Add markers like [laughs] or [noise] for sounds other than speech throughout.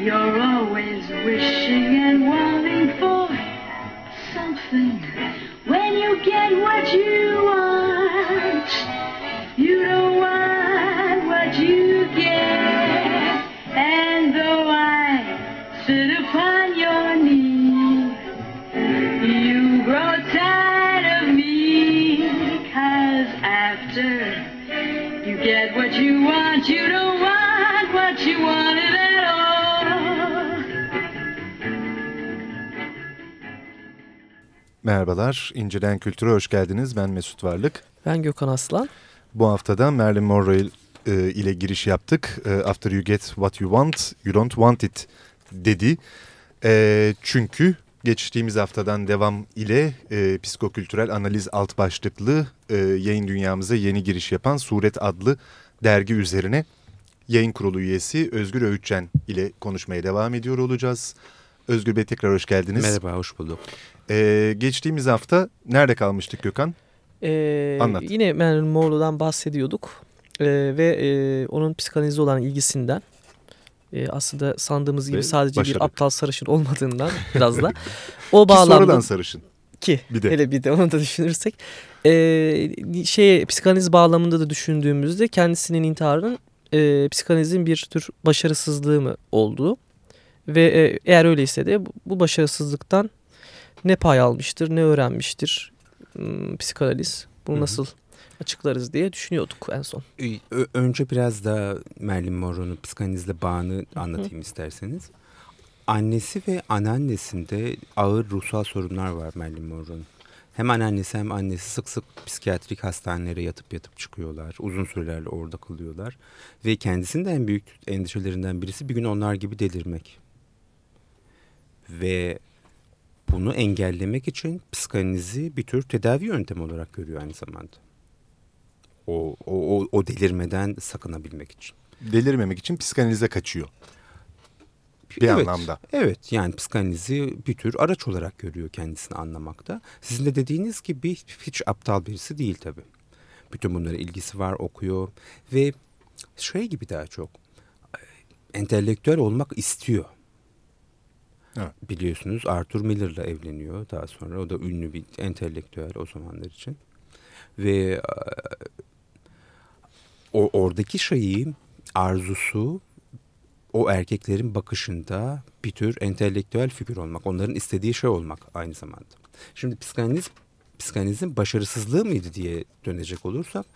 You're always wishing and wanting for something. When you get what you want, Merhabalar, İncelen Kültür'e hoş geldiniz. Ben Mesut Varlık. Ben Gökhan Aslan. Bu haftada Marilyn Monroe e, ile giriş yaptık. E, After you get what you want, you don't want it dedi. E, çünkü geçtiğimiz haftadan devam ile e, psikokültürel analiz alt başlıklı e, yayın dünyamıza yeni giriş yapan Suret adlı dergi üzerine yayın kurulu üyesi Özgür Öğütçen ile konuşmaya devam ediyor olacağız. Özgür Bey tekrar hoş geldiniz. Merhaba, hoş bulduk. Ee, geçtiğimiz hafta nerede kalmıştık Gökhan? Ee, Anlat. Yine Marilyn Monroe'dan bahsediyorduk. Ee, ve e, onun psikanalize olan ilgisinden. e, aslında sandığımız gibi Ve sadece başladık. bir aptal sarışın olmadığından [laughs] biraz da. O Ki bağlamda sonradan sarışın. ki Bir de. hele bir de onu da düşünürsek. E, şey psikanaliz bağlamında da düşündüğümüzde kendisinin intiharının e, psikanalizin bir tür başarısızlığı mı olduğu. Ve e, eğer öyleyse de bu, başarısızlıktan ne pay almıştır, ne öğrenmiştir psikanaliz. Bunu nasıl açıklarız diye düşünüyorduk en son. Ö- önce biraz da Marilyn Monroe'nun psikanalizle bağını anlatayım isterseniz. Annesi ve anneannesinde ağır ruhsal sorunlar var Marilyn Monroe'nun. Hem anneannesi hem annesi sık sık psikiyatrik hastanelere yatıp yatıp çıkıyorlar. Uzun sürelerle orada kalıyorlar. Ve kendisinin de en büyük endişelerinden birisi bir gün onlar gibi delirmek. Ve bunu engellemek için psikanalizi bir tür tedavi yöntemi olarak görüyor aynı zamanda. O, o, o, o delirmeden sakınabilmek için. Delirmemek için psikanalize kaçıyor. Bir evet, anlamda. Evet yani psikanalizi bir tür araç olarak görüyor kendisini anlamakta. Sizin de dediğiniz gibi hiç aptal birisi değil tabii. Bütün bunlara ilgisi var okuyor ve şey gibi daha çok entelektüel olmak istiyor. Evet. Biliyorsunuz Arthur Miller'la evleniyor daha sonra. O da ünlü bir entelektüel o zamanlar için. Ve e, o oradaki şeyi arzusu o erkeklerin bakışında bir tür entelektüel figür olmak, onların istediği şey olmak aynı zamanda. Şimdi psikanaliz, psikanalizin başarısızlığı mıydı diye dönecek olursak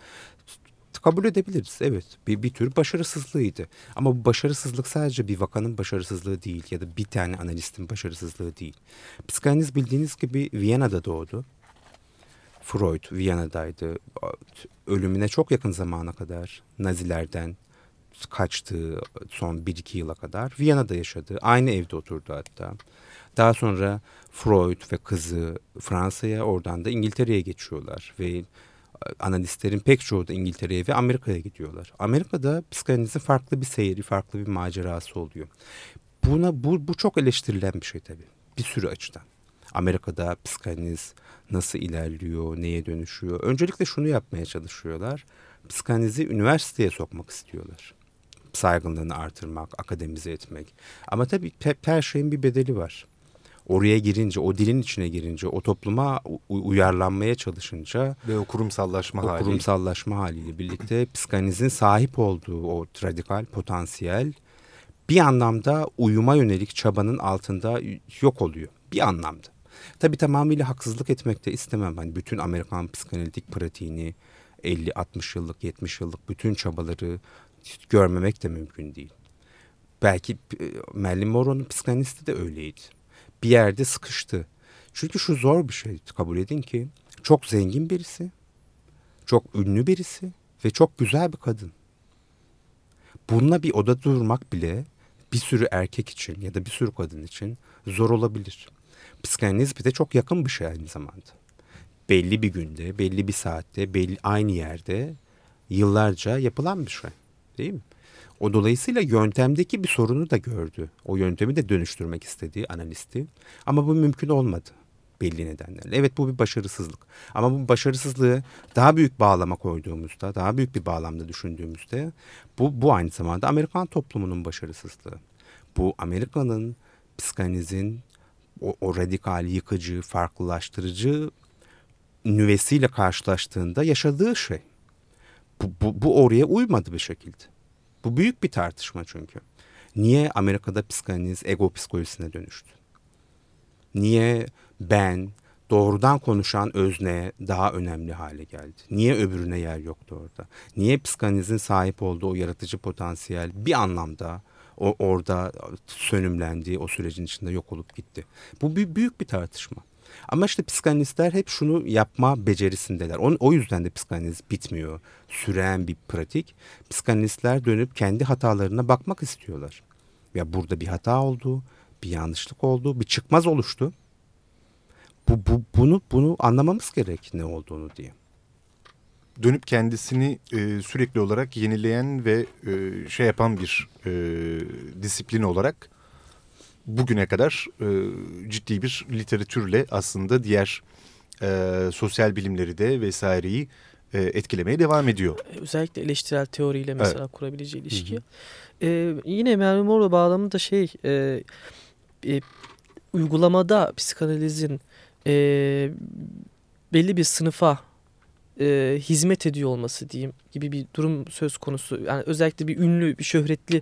kabul edebiliriz. Evet bir, bir tür başarısızlığıydı. Ama bu başarısızlık sadece bir vakanın başarısızlığı değil ya da bir tane analistin başarısızlığı değil. Psikanaliz bildiğiniz gibi Viyana'da doğdu. Freud Viyana'daydı. Ölümüne çok yakın zamana kadar Nazilerden kaçtığı son 1-2 yıla kadar Viyana'da yaşadı. Aynı evde oturdu hatta. Daha sonra Freud ve kızı Fransa'ya oradan da İngiltere'ye geçiyorlar ve analistlerin pek çoğu da İngiltere'ye ve Amerika'ya gidiyorlar. Amerika'da psikanalizin farklı bir seyri, farklı bir macerası oluyor. Buna bu, bu çok eleştirilen bir şey tabii. Bir sürü açıdan. Amerika'da psikanaliz nasıl ilerliyor, neye dönüşüyor? Öncelikle şunu yapmaya çalışıyorlar. Psikanalizi üniversiteye sokmak istiyorlar. Saygınlığını artırmak, akademize etmek. Ama tabii her şeyin bir bedeli var. Oraya girince, o dilin içine girince, o topluma uyarlanmaya çalışınca Ve o kurumsallaşma o hali. kurumsallaşma haliyle birlikte psikanalizin sahip olduğu o radikal potansiyel bir anlamda uyuma yönelik çabanın altında yok oluyor. Bir anlamda. Tabii tamamıyla haksızlık etmek de istemem. Hani bütün Amerikan psikanalitik pratiğini 50-60 yıllık, 70 yıllık bütün çabaları görmemek de mümkün değil. Belki e, Marilyn Monroe'nun psikanalisti de öyleydi. Bir yerde sıkıştı. Çünkü şu zor bir şey kabul edin ki çok zengin birisi, çok ünlü birisi ve çok güzel bir kadın. Bununla bir odada durmak bile bir sürü erkek için ya da bir sürü kadın için zor olabilir. Psikanaliz bir de çok yakın bir şey aynı zamanda. Belli bir günde, belli bir saatte, belli aynı yerde yıllarca yapılan bir şey. Değil mi? O dolayısıyla yöntemdeki bir sorunu da gördü. O yöntemi de dönüştürmek istediği analisti. Ama bu mümkün olmadı belli nedenlerle. Evet bu bir başarısızlık. Ama bu başarısızlığı daha büyük bağlama koyduğumuzda, daha büyük bir bağlamda düşündüğümüzde bu, bu aynı zamanda Amerikan toplumunun başarısızlığı. Bu Amerika'nın psikanalizin o, o radikal, yıkıcı, farklılaştırıcı nüvesiyle karşılaştığında yaşadığı şey. Bu, bu, bu oraya uymadı bir şekilde. Bu büyük bir tartışma çünkü. Niye Amerika'da psikanaliz ego psikolojisine dönüştü? Niye ben doğrudan konuşan özne daha önemli hale geldi? Niye öbürüne yer yoktu orada? Niye psikanalizin sahip olduğu o yaratıcı potansiyel bir anlamda o orada sönümlendi, o sürecin içinde yok olup gitti? Bu bir, büyük bir tartışma. Ama işte psikanalistler hep şunu yapma becerisindeler. O, o yüzden de psikanaliz bitmiyor. Süren bir pratik. Psikanalistler dönüp kendi hatalarına bakmak istiyorlar. Ya burada bir hata oldu, bir yanlışlık oldu, bir çıkmaz oluştu. Bu, bu bunu bunu anlamamız gerek ne olduğunu diye. Dönüp kendisini e, sürekli olarak yenileyen ve e, şey yapan bir e, disiplin olarak bugüne kadar e, ciddi bir literatürle aslında diğer e, sosyal bilimleri de vesaireyi e, etkilemeye devam ediyor. Özellikle eleştirel teoriyle mesela evet. kurabileceği ilişki. Hı hı. Ee, yine Merve Morrow bağlamında şey e, e, uygulamada psikanalizin e, belli bir sınıfa e, hizmet ediyor olması diyeyim gibi bir durum söz konusu. Yani özellikle bir ünlü, bir şöhretli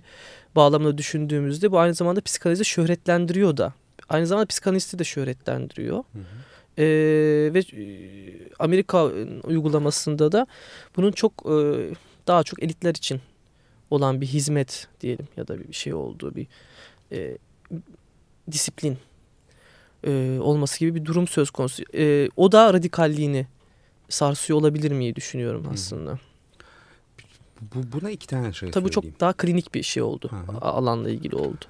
bağlamında düşündüğümüzde bu aynı zamanda psikanalizi şöhretlendiriyor da. Aynı zamanda psikanalisti de şöhretlendiriyor. Hı hı. E, ve Amerika uygulamasında da bunun çok e, daha çok elitler için olan bir hizmet diyelim ya da bir şey olduğu bir e, disiplin e, olması gibi bir durum söz konusu. E, o da radikalliğini sarsıyor olabilir miyi düşünüyorum aslında. Hı. Bu, buna iki tane şey Tabii söyleyeyim. çok daha klinik bir şey oldu. Hı. Alanla ilgili oldu.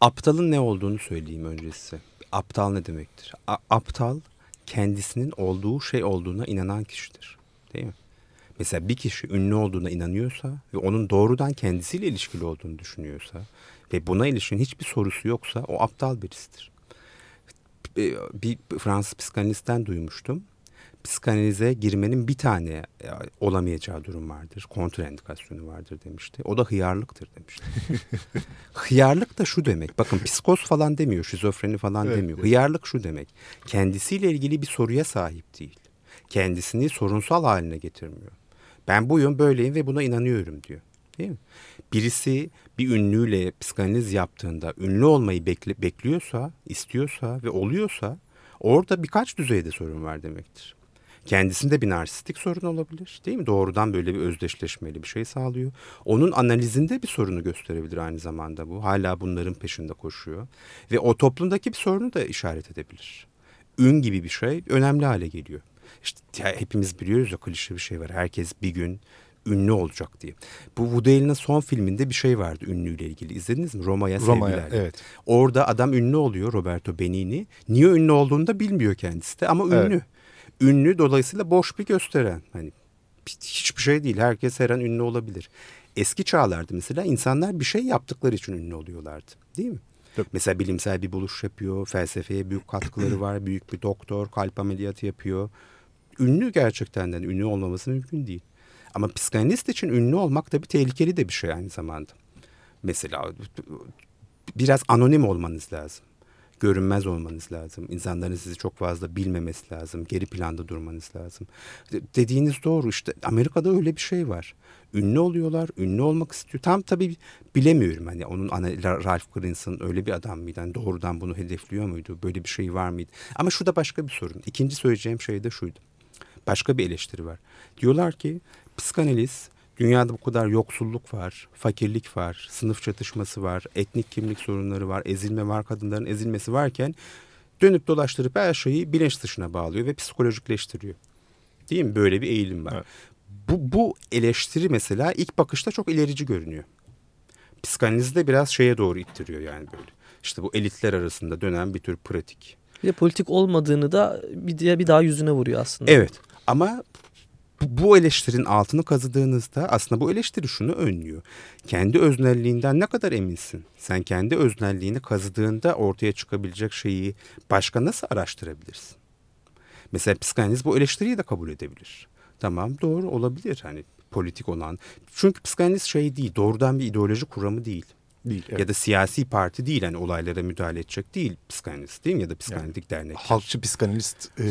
Aptalın ne olduğunu söyleyeyim önce size. Aptal ne demektir? A aptal kendisinin olduğu şey olduğuna inanan kişidir. Değil mi? Mesela bir kişi ünlü olduğuna inanıyorsa ve onun doğrudan kendisiyle ilişkili olduğunu düşünüyorsa ve buna ilişkin hiçbir sorusu yoksa o aptal birisidir. Bir Fransız psikanalistten duymuştum psikanalize girmenin bir tane e, olamayacağı durum vardır. Kontraindikasyonu vardır demişti. O da hıyarlıktır demişti. [laughs] Hıyarlık da şu demek. Bakın psikoz falan demiyor, şizofreni falan evet, demiyor. Evet. Hıyarlık şu demek. Kendisiyle ilgili bir soruya sahip değil. Kendisini sorunsal haline getirmiyor. Ben buyum, böyleyim ve buna inanıyorum diyor. Değil mi? Birisi bir ünlüyle psikanaliz yaptığında ünlü olmayı bekle, bekliyorsa, istiyorsa ve oluyorsa orada birkaç düzeyde sorun var demektir. Kendisinde bir narsistik sorun olabilir değil mi? Doğrudan böyle bir özdeşleşmeli bir şey sağlıyor. Onun analizinde bir sorunu gösterebilir aynı zamanda bu. Hala bunların peşinde koşuyor. Ve o toplumdaki bir sorunu da işaret edebilir. Ün gibi bir şey önemli hale geliyor. İşte hepimiz biliyoruz ya klişe bir şey var. Herkes bir gün ünlü olacak diye. Bu Woody Allen'ın son filminde bir şey vardı ünlüyle ilgili. İzlediniz mi? Roma'ya sevgiler. evet. Orada adam ünlü oluyor Roberto Benigni. Niye ünlü olduğunu da bilmiyor kendisi de ama ünlü. Evet ünlü dolayısıyla boş bir gösteren. Hani hiçbir şey değil. Herkes her an ünlü olabilir. Eski çağlarda mesela insanlar bir şey yaptıkları için ünlü oluyorlardı. Değil mi? Tabii. Mesela bilimsel bir buluş yapıyor, felsefeye büyük katkıları var, [clears throat] büyük bir doktor, kalp ameliyatı yapıyor. Ünlü gerçekten de ünlü olmaması mümkün değil. Ama psikanalist için ünlü olmak da bir tehlikeli de bir şey aynı zamanda. Mesela biraz anonim olmanız lazım görünmez olmanız lazım. İnsanların sizi çok fazla bilmemesi lazım. Geri planda durmanız lazım. Dediğiniz doğru işte Amerika'da öyle bir şey var. Ünlü oluyorlar, ünlü olmak istiyor. Tam tabii bilemiyorum hani onun Ralph Greens'ın öyle bir adam mıydı? Yani doğrudan bunu hedefliyor muydu? Böyle bir şey var mıydı? Ama şu da başka bir sorun. İkinci söyleyeceğim şey de şuydu. Başka bir eleştiri var. Diyorlar ki psikanaliz Dünyada bu kadar yoksulluk var, fakirlik var, sınıf çatışması var, etnik kimlik sorunları var, ezilme var, kadınların ezilmesi varken dönüp dolaştırıp her şeyi bilinç dışına bağlıyor ve psikolojikleştiriyor. Değil mi? Böyle bir eğilim var. Evet. Bu, bu eleştiri mesela ilk bakışta çok ilerici görünüyor. psikanalizi de biraz şeye doğru ittiriyor yani böyle. İşte bu elitler arasında dönen bir tür pratik. Bir de politik olmadığını da bir, bir daha yüzüne vuruyor aslında. Evet ama bu, eleştirinin altını kazıdığınızda aslında bu eleştiri şunu önlüyor. Kendi öznelliğinden ne kadar eminsin? Sen kendi öznelliğini kazıdığında ortaya çıkabilecek şeyi başka nasıl araştırabilirsin? Mesela psikanaliz bu eleştiriyi de kabul edebilir. Tamam doğru olabilir hani politik olan. Çünkü psikanaliz şey değil doğrudan bir ideoloji kuramı değil. Değil. evet. Ya da siyasi parti değil hani olaylara müdahale edecek değil psikanalist değil mi ya da psikanalitik dernek. Halkçı psikanalist e,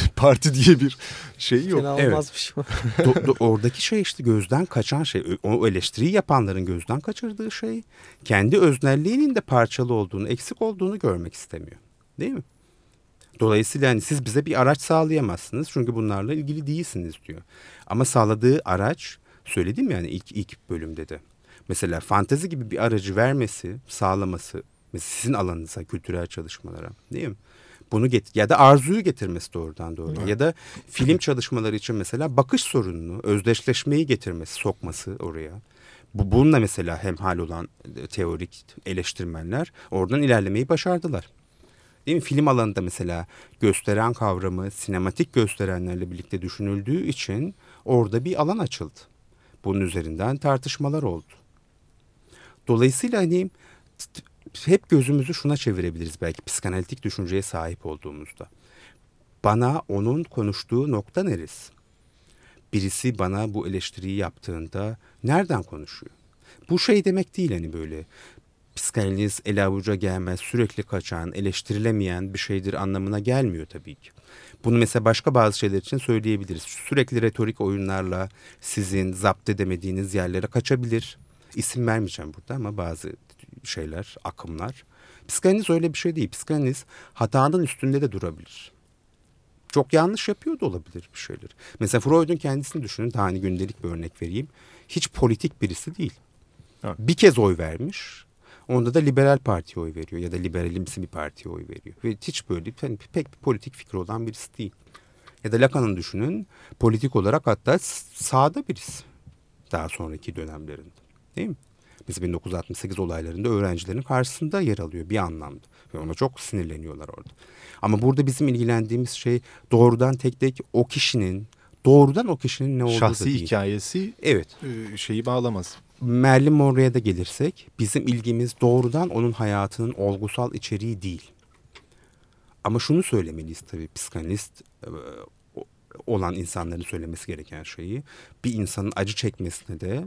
[laughs] parti diye bir şey yok. Fena Evet. olmazmış mı? [laughs] Do- do- oradaki şey işte gözden kaçan şey. O eleştiriyi yapanların gözden kaçırdığı şey kendi öznelliğinin de parçalı olduğunu, eksik olduğunu görmek istemiyor. Değil mi? Dolayısıyla hani siz bize bir araç sağlayamazsınız çünkü bunlarla ilgili değilsiniz diyor. Ama sağladığı araç söyledim yani ilk ilk bölümde de. Mesela fantezi gibi bir aracı vermesi, sağlaması sizin alanınıza, kültürel çalışmalara değil mi? Bunu get ya da arzuyu getirmesi doğrudan doğru. Ya da film çalışmaları için mesela bakış sorununu, özdeşleşmeyi getirmesi, sokması oraya. Bu bununla mesela hemhal olan e, teorik eleştirmenler oradan ilerlemeyi başardılar. Değil mi? Film alanında mesela gösteren kavramı sinematik gösterenlerle birlikte düşünüldüğü için orada bir alan açıldı. Bunun üzerinden tartışmalar oldu. Dolayısıyla hani hep gözümüzü şuna çevirebiliriz belki psikanalitik düşünceye sahip olduğumuzda. Bana onun konuştuğu nokta neresi? Birisi bana bu eleştiriyi yaptığında nereden konuşuyor? Bu şey demek değil hani böyle psikanaliz ele avuca gelmez, sürekli kaçan, eleştirilemeyen bir şeydir anlamına gelmiyor tabii ki. Bunu mesela başka bazı şeyler için söyleyebiliriz. Sürekli retorik oyunlarla sizin zapt edemediğiniz yerlere kaçabilir. İsim vermeyeceğim burada ama bazı şeyler, akımlar. Psikanaliz öyle bir şey değil. Psikanaliz hatanın üstünde de durabilir. Çok yanlış yapıyor da olabilir bir şeyler. Mesela Freud'un kendisini düşünün. Daha hani gündelik bir örnek vereyim. Hiç politik birisi değil. Evet. Bir kez oy vermiş. Onda da liberal partiye oy veriyor ya da liberalimsi bir partiye oy veriyor. Ve hiç böyle hani pek bir politik fikri olan birisi değil. Ya da Lacan'ın düşünün politik olarak hatta sağda birisi daha sonraki dönemlerinde. Değil mi? Mesela 1968 olaylarında öğrencilerin karşısında yer alıyor bir anlamda. Ve ona çok sinirleniyorlar orada. Ama burada bizim ilgilendiğimiz şey doğrudan tek tek o kişinin, doğrudan o kişinin ne olduğu Şahsi değil. hikayesi Evet. e, şeyi bağlamaz. Marilyn Monroe'ya da gelirsek bizim ilgimiz doğrudan onun hayatının olgusal içeriği değil. Ama şunu söylemeliyiz tabii psikanalist e, olan insanların söylemesi gereken şeyi bir insanın acı çekmesine de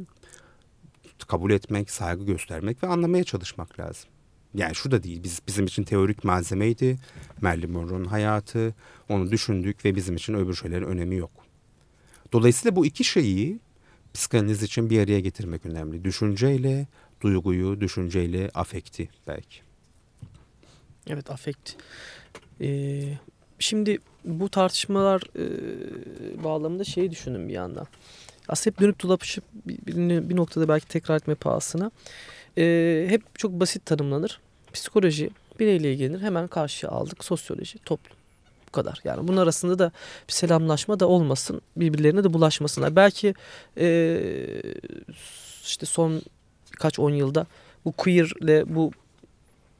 kabul etmek, saygı göstermek ve anlamaya çalışmak lazım. Yani şu da değil, biz bizim için teorik malzemeydi. Marilyn Monroe'nun hayatı, onu düşündük ve bizim için öbür şeylerin önemi yok. Dolayısıyla bu iki şeyi psikanaliz için bir araya getirmek önemli. Düşünceyle duyguyu, düşünceyle afekti belki. Evet afekt. Ee, şimdi bu tartışmalar e, bağlamında şeyi düşündüm bir yandan. Aslında hep dönüp dolaşıp bir, bir, noktada belki tekrar etme pahasına. Ee, hep çok basit tanımlanır. Psikoloji bireyle ilgilenir. Hemen karşıya aldık. Sosyoloji, toplum. Bu kadar. Yani bunun arasında da bir selamlaşma da olmasın. Birbirlerine de bulaşmasınlar. Belki e, işte son birkaç on yılda bu queer'le bu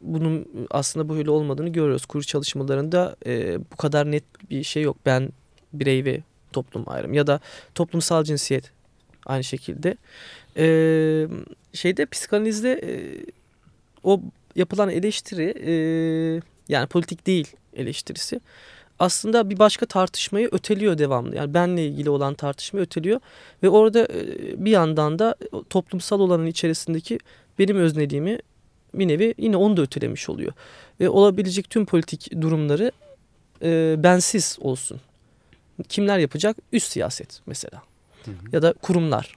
bunun aslında böyle olmadığını görüyoruz. Kur çalışmalarında e, bu kadar net bir şey yok. Ben birey ve toplum ayrım ya da toplumsal cinsiyet aynı şekilde. E, şeyde psikanalizde e, o yapılan eleştiri e, yani politik değil eleştirisi aslında bir başka tartışmayı öteliyor devamlı. Yani benle ilgili olan tartışmayı öteliyor ve orada e, bir yandan da toplumsal olanın içerisindeki benim özneliğimi bir nevi yine onu da ötelemiş oluyor. Ve olabilecek tüm politik durumları e, bensiz olsun. Kimler yapacak? Üst siyaset mesela. Hı hı. Ya da kurumlar.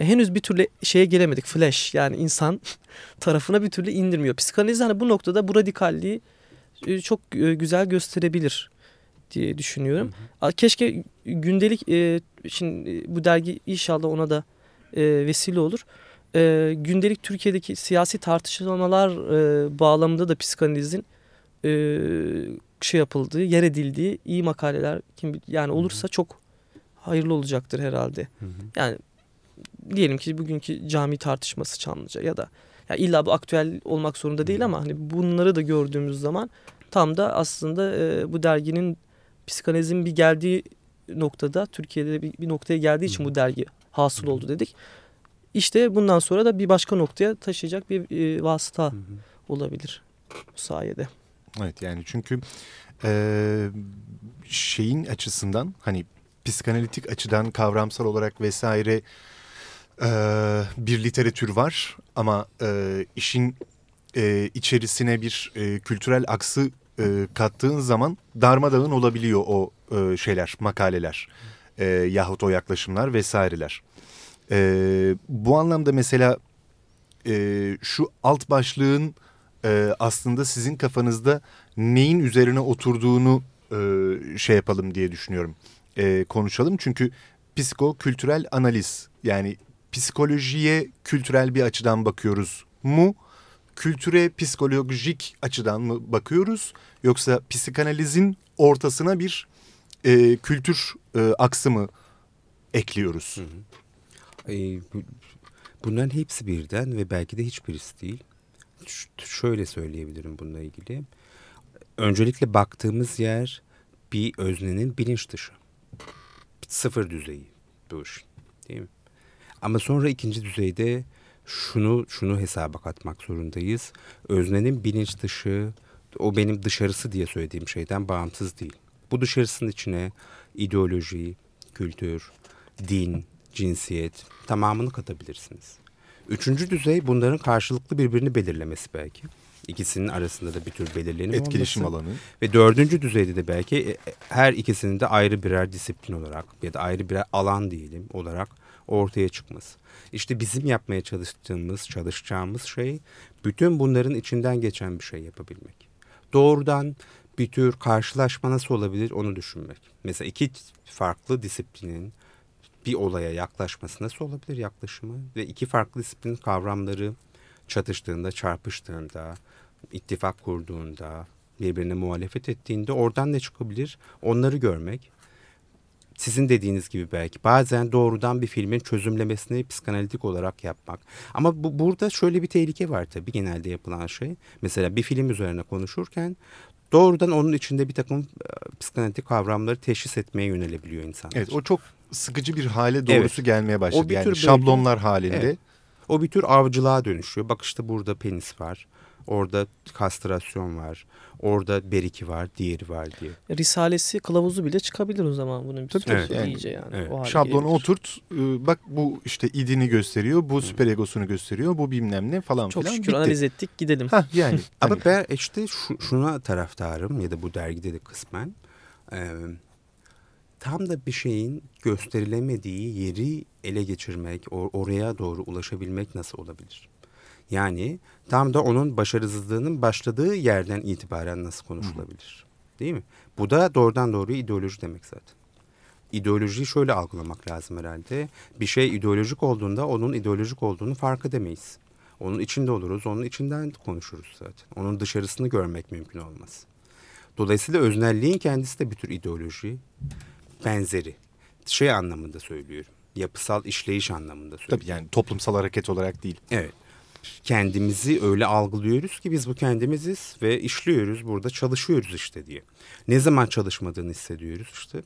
E, henüz bir türlü şeye gelemedik. Flash yani insan [laughs] tarafına bir türlü indirmiyor. Psikanaliz hani bu noktada bu radikalliği e, çok e, güzel gösterebilir diye düşünüyorum. A, Keşke gündelik e, şimdi e, bu dergi inşallah ona da e, vesile olur. E, gündelik Türkiye'deki siyasi tartışmalar e, bağlamında da psikanalizin e, şey yapıldığı, yer edildiği iyi makaleler kim yani olursa çok hayırlı olacaktır herhalde. Hı hı. Yani diyelim ki bugünkü cami tartışması Çamlıca ya da Ya illa bu aktüel olmak zorunda değil ama hani bunları da gördüğümüz zaman tam da aslında e, bu derginin psikanalizin bir geldiği noktada Türkiye'de bir, bir noktaya geldiği için bu dergi hasıl oldu dedik. İşte bundan sonra da bir başka noktaya taşıyacak bir e, vasıta olabilir bu sayede. Evet yani çünkü e, şeyin açısından hani psikanalitik açıdan kavramsal olarak vesaire e, bir literatür var ama e, işin e, içerisine bir e, kültürel aksı e, kattığın zaman darmadağın olabiliyor o e, şeyler, makaleler e, yahut o yaklaşımlar vesaireler. E, bu anlamda mesela e, şu alt başlığın e, aslında sizin kafanızda neyin üzerine oturduğunu e, şey yapalım diye düşünüyorum. E, konuşalım çünkü psiko-kültürel analiz yani psikolojiye kültürel bir açıdan bakıyoruz mu? Kültüre psikolojik açıdan mı bakıyoruz? Yoksa psikanalizin ortasına bir e, kültür e, aksı mı ekliyoruz? Ee, bu- bunların hepsi birden ve belki de hiçbirisi değil. Şöyle söyleyebilirim bununla ilgili. Öncelikle baktığımız yer bir öznenin bilinç dışı. Sıfır düzeyi bu iş. Değil mi? Ama sonra ikinci düzeyde şunu şunu hesaba katmak zorundayız. Öznenin bilinç dışı o benim dışarısı diye söylediğim şeyden bağımsız değil. Bu dışarısının içine ideoloji, kültür, din, cinsiyet tamamını katabilirsiniz. Üçüncü düzey bunların karşılıklı birbirini belirlemesi belki. İkisinin arasında da bir tür belirlenim Etkileşim olması. alanı. Ve dördüncü düzeyde de belki e, her ikisinin de ayrı birer disiplin olarak ya da ayrı birer alan diyelim olarak ortaya çıkması. İşte bizim yapmaya çalıştığımız, çalışacağımız şey bütün bunların içinden geçen bir şey yapabilmek. Doğrudan bir tür karşılaşma nasıl olabilir onu düşünmek. Mesela iki farklı disiplinin bir olaya yaklaşması nasıl olabilir yaklaşımı ve iki farklı disiplin kavramları çatıştığında, çarpıştığında, ittifak kurduğunda, birbirine muhalefet ettiğinde oradan ne çıkabilir? Onları görmek. Sizin dediğiniz gibi belki bazen doğrudan bir filmin çözümlemesini psikanalitik olarak yapmak. Ama bu, burada şöyle bir tehlike var tabii genelde yapılan şey. Mesela bir film üzerine konuşurken doğrudan onun içinde bir takım psikanalitik kavramları teşhis etmeye yönelebiliyor insanlar. Evet o çok sıkıcı bir hale doğrusu gelmeye başladı. O bir tür yani böyle- şablonlar halinde. Evet. O bir tür avcılığa dönüşüyor. Bak işte burada penis var. Orada kastrasyon var. Orada beriki var, diğeri var diye. Risalesi kılavuzu bile çıkabilir o zaman bunun bir Tabii, sürü Yani, iyice yani. evet. O Şablonu gelebilir. oturt. e, Bak bu işte idini gösteriyor. Bu süper egosunu gösteriyor. Bu bilmem ne falan Çok filan. şükür bitti. analiz ettik gidelim. Hah yani. Ama hani, ben işte şu, şuna taraftarım ya da bu dergide de kısmen. Ee, tam da bir şeyin gösterilemediği yeri ele geçirmek, or- oraya doğru ulaşabilmek nasıl olabilir? Yani tam da onun başarısızlığının başladığı yerden itibaren nasıl konuşulabilir? Değil mi? Bu da doğrudan doğruya ideoloji demek zaten. İdeolojiyi şöyle algılamak lazım herhalde. Bir şey ideolojik olduğunda onun ideolojik olduğunu fark edemeyiz. Onun içinde oluruz, onun içinden konuşuruz zaten. Onun dışarısını görmek mümkün olmaz. Dolayısıyla öznelliğin kendisi de bir tür ideoloji benzeri. Şey anlamında söylüyorum. Yapısal işleyiş anlamında söylüyorum. tabii yani toplumsal hareket olarak değil. Evet. Kendimizi öyle algılıyoruz ki biz bu kendimiziz ve işliyoruz burada çalışıyoruz işte diye. Ne zaman çalışmadığını hissediyoruz işte.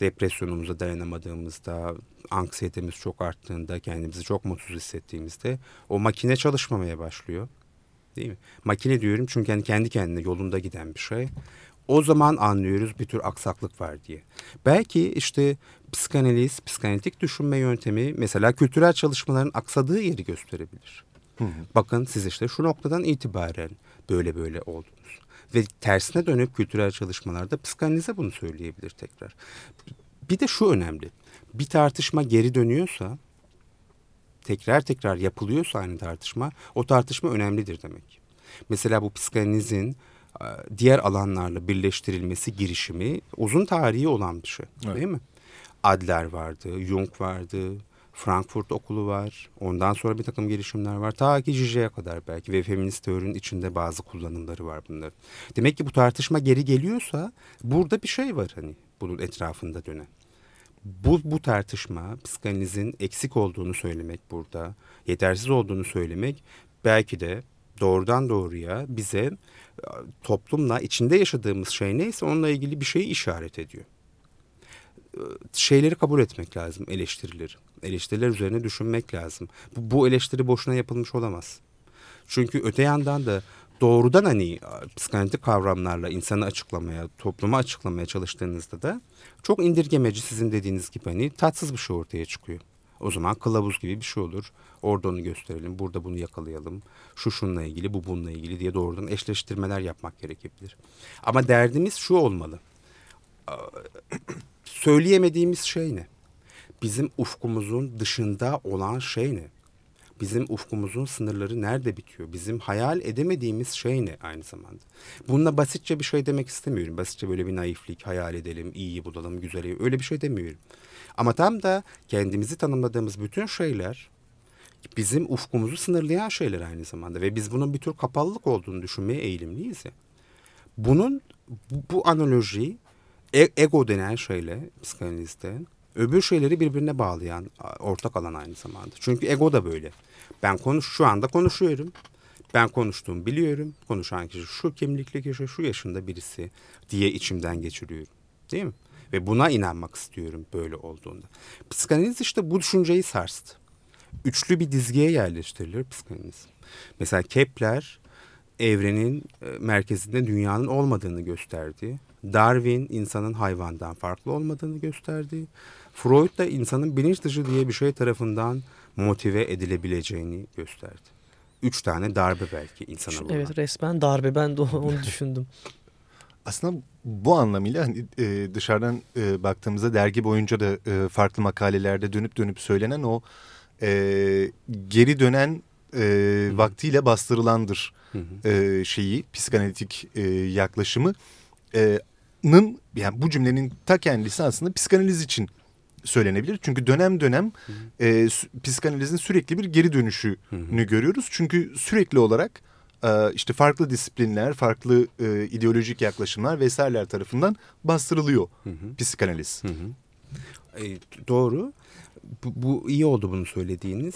Depresyonumuza dayanamadığımızda, anksiyetemiz çok arttığında, kendimizi çok mutsuz hissettiğimizde o makine çalışmamaya başlıyor. Değil mi? Makine diyorum çünkü kendi kendine yolunda giden bir şey. O zaman anlıyoruz bir tür aksaklık var diye. Belki işte psikanaliz, psikanalitik düşünme yöntemi mesela kültürel çalışmaların aksadığı yeri gösterebilir. Bakın siz işte şu noktadan itibaren böyle böyle oldunuz. Ve tersine dönüp kültürel çalışmalarda psikanalize bunu söyleyebilir tekrar. Bir de şu önemli. Bir tartışma geri dönüyorsa, tekrar tekrar yapılıyorsa aynı tartışma, o tartışma önemlidir demek. Mesela bu psikanalizin diğer alanlarla birleştirilmesi girişimi uzun tarihi olan bir şey Evet. değil mi? Adler vardı, Jung vardı, Frankfurt okulu var. Ondan sonra bir takım girişimler var. Ta ki Zizek'e kadar belki ve feminist teorinin içinde bazı kullanımları var bunların. Demek ki bu tartışma geri geliyorsa burada bir şey var hani bunun etrafında dönen. Bu, bu tartışma psikanalizin eksik olduğunu söylemek burada, yetersiz olduğunu söylemek belki de doğrudan doğruya bize e, toplumla içinde yaşadığımız şey neyse onunla ilgili bir şeyi işaret ediyor. E, şeyleri kabul etmek lazım, eleştirileri. Eleştiriler üzerine düşünmek lazım. Bu, bu eleştiri boşuna yapılmış olamaz. Çünkü öte yandan da doğrudan hani psikanalitik kavramlarla insanı açıklamaya, toplumu açıklamaya çalıştığınızda da çok indirgemeci sizin dediğiniz gibi hani tatsız bir şey ortaya çıkıyor. O zaman kılavuz gibi bir şey olur. Orada onu gösterelim, burada bunu yakalayalım. Şu şunla ilgili, bu bununla ilgili diye doğrudan eşleştirmeler yapmak gerekebilir. Ama derdimiz şu olmalı. [clears throat] Söyleyemediğimiz şey ne? Bizim ufkumuzun dışında olan şey ne? Bizim ufkumuzun sınırları nerede bitiyor? Bizim hayal edemediğimiz şey ne aynı zamanda? Bununla basitçe bir şey demek istemiyorum. Basitçe böyle bir naiflik, hayal edelim, iyiyi bulalım, güzeli. Öyle bir şey demiyorum. Ama tam da kendimizi tanımladığımız bütün şeyler bizim ufkumuzu sınırlayan şeyler aynı zamanda. Ve biz bunun bir tür kapalılık olduğunu düşünmeye eğilimliyiz ya. Bunun bu, bu analoji e- ego denen şeyle psikanalizde öbür şeyleri birbirine bağlayan ortak alan aynı zamanda. Çünkü ego da böyle. Ben konuş şu anda konuşuyorum. Ben konuştuğumu biliyorum. Konuşan kişi şu kimlikli kişi şu yaşında birisi diye içimden geçiriyorum. Değil mi? Ve buna inanmak istiyorum böyle olduğunda. Psikanaliz işte bu düşünceyi sarstı. Üçlü bir dizgiye yerleştirilir psikanaliz. Mesela Kepler evrenin e, merkezinde dünyanın olmadığını gösterdi. Darwin insanın hayvandan farklı olmadığını gösterdi. Freud da insanın bilinç dışı diye bir şey tarafından motive edilebileceğini gösterdi. Üç tane darbe belki insana olan. Evet resmen darbe ben de onu düşündüm. [laughs] Aslında bu anlamıyla hani e, dışarıdan e, baktığımızda dergi boyunca da e, farklı makalelerde dönüp dönüp söylenen o e, geri dönen e, vaktiyle bastırılandır e, şeyi psikanalitik e, yaklaşımı e, nın yani bu cümlenin ta kendisi aslında psikanaliz için söylenebilir. Çünkü dönem dönem e, psikanalizin sürekli bir geri dönüşünü görüyoruz. Çünkü sürekli olarak e, işte farklı disiplinler, farklı e, ideolojik yaklaşımlar vesaireler tarafından bastırılıyor hı psikanaliz. Hı. E, doğru. Bu, bu iyi oldu bunu söylediğiniz.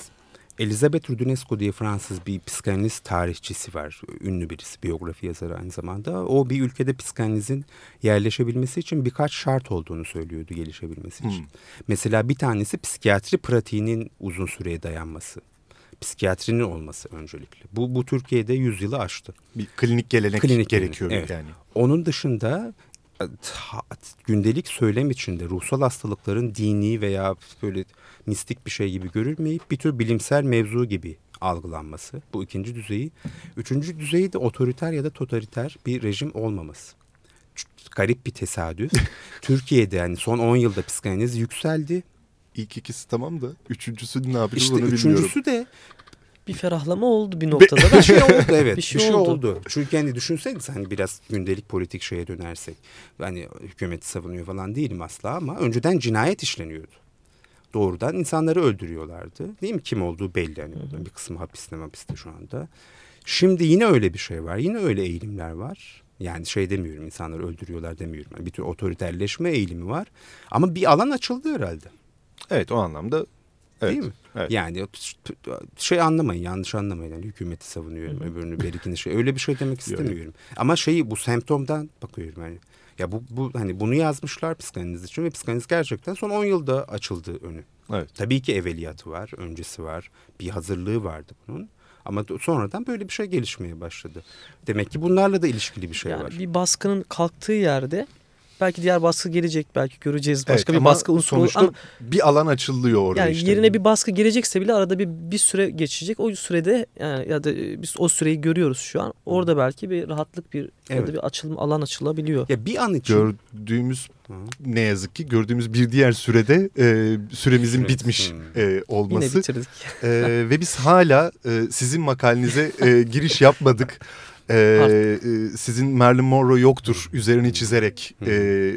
Elizabeth Rudinesco diye Fransız bir psikanalist tarihçisi var. Ünlü birisi, biyografi yazarı aynı zamanda. O bir ülkede psikanalizin yerleşebilmesi için birkaç şart olduğunu söylüyordu gelişebilmesi için. Hmm. Mesela bir tanesi psikiyatri pratiğinin uzun süreye dayanması. Psikiyatrinin olması öncelikle. Bu, bu Türkiye'de yüzyılı aştı. Bir klinik gelenek klinik gerekiyor evet. yani. Onun dışında gündelik söylem içinde ruhsal hastalıkların dini veya böyle mistik bir şey gibi görülmeyip bir tür bilimsel mevzu gibi algılanması. Bu ikinci düzeyi. Üçüncü düzeyi de otoriter ya da totaliter bir rejim olmaması. Garip bir tesadüf. [laughs] Türkiye'de yani son 10 yılda psikanaliz yükseldi. İlk ikisi tamam da üçüncüsü ne yapacağız işte onu üçüncüsü bilmiyorum. Üçüncüsü de bir ferahlama oldu bir noktada. [laughs] bir şey oldu evet. bir şey, bir şey oldu. oldu. Çünkü hani düşünseniz hani biraz gündelik politik şeye dönersek. Hani hükümeti savunuyor falan değilim asla ama önceden cinayet işleniyordu. Doğrudan insanları öldürüyorlardı. Değil mi? Kim olduğu belli. Hani bir kısmı hapiste hapiste şu anda. Şimdi yine öyle bir şey var. Yine öyle eğilimler var. Yani şey demiyorum insanları öldürüyorlar demiyorum. Yani bir tür otoriterleşme eğilimi var. Ama bir alan açıldı herhalde. Evet o anlamda Evet, Değil mi? Evet. Yani şey anlamayın yanlış anlamayın. Yani hükümeti savunuyorum Hı-hı. öbürünü berikini şey öyle bir şey demek istemiyorum. Ama şeyi bu semptomdan bakıyorum yani. Ya bu, bu hani bunu yazmışlar psikanaliz için ve psikanaliz gerçekten son 10 yılda açıldı önü. Evet. Tabii ki evveliyatı var, öncesi var, bir hazırlığı vardı bunun. Ama sonradan böyle bir şey gelişmeye başladı. Demek ki bunlarla da ilişkili bir şey yani var. Bir baskının kalktığı yerde Belki diğer baskı gelecek belki göreceğiz. Başka evet, bir baskı unsuru sonuçta ama bir alan açılıyor orada yani işte. yerine bir baskı gelecekse bile arada bir bir süre geçecek. O sürede yani ya da biz o süreyi görüyoruz şu an. Orada belki bir rahatlık bir evet. ya da bir açılım alan açılabiliyor. Ya bir an için gördüğümüz ne yazık ki gördüğümüz bir diğer sürede e, süremizin Süremiz. bitmiş e, olması. Yine bitirdik. e, ve biz hala e, sizin makalenize e, giriş yapmadık. [laughs] Ee, sizin Marilyn Monroe yoktur üzerine çizerek e,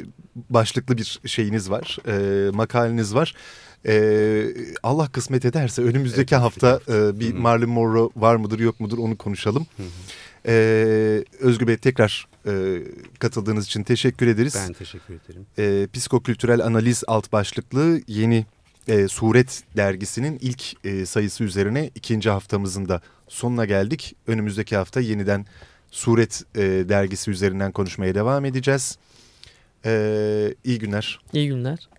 başlıklı bir şeyiniz var, e, makaleniz var. E, Allah kısmet ederse önümüzdeki evet, hafta e, bir Marilyn Monroe var mıdır yok mudur onu konuşalım. E, Özgür Bey tekrar e, katıldığınız için teşekkür ederiz. Ben teşekkür ederim. E, Psikokültürel Analiz alt başlıklı yeni e, Suret dergisinin ilk e, sayısı üzerine ikinci haftamızın da sonuna geldik. Önümüzdeki hafta yeniden Suret e, dergisi üzerinden konuşmaya devam edeceğiz. E, iyi günler. İyi günler.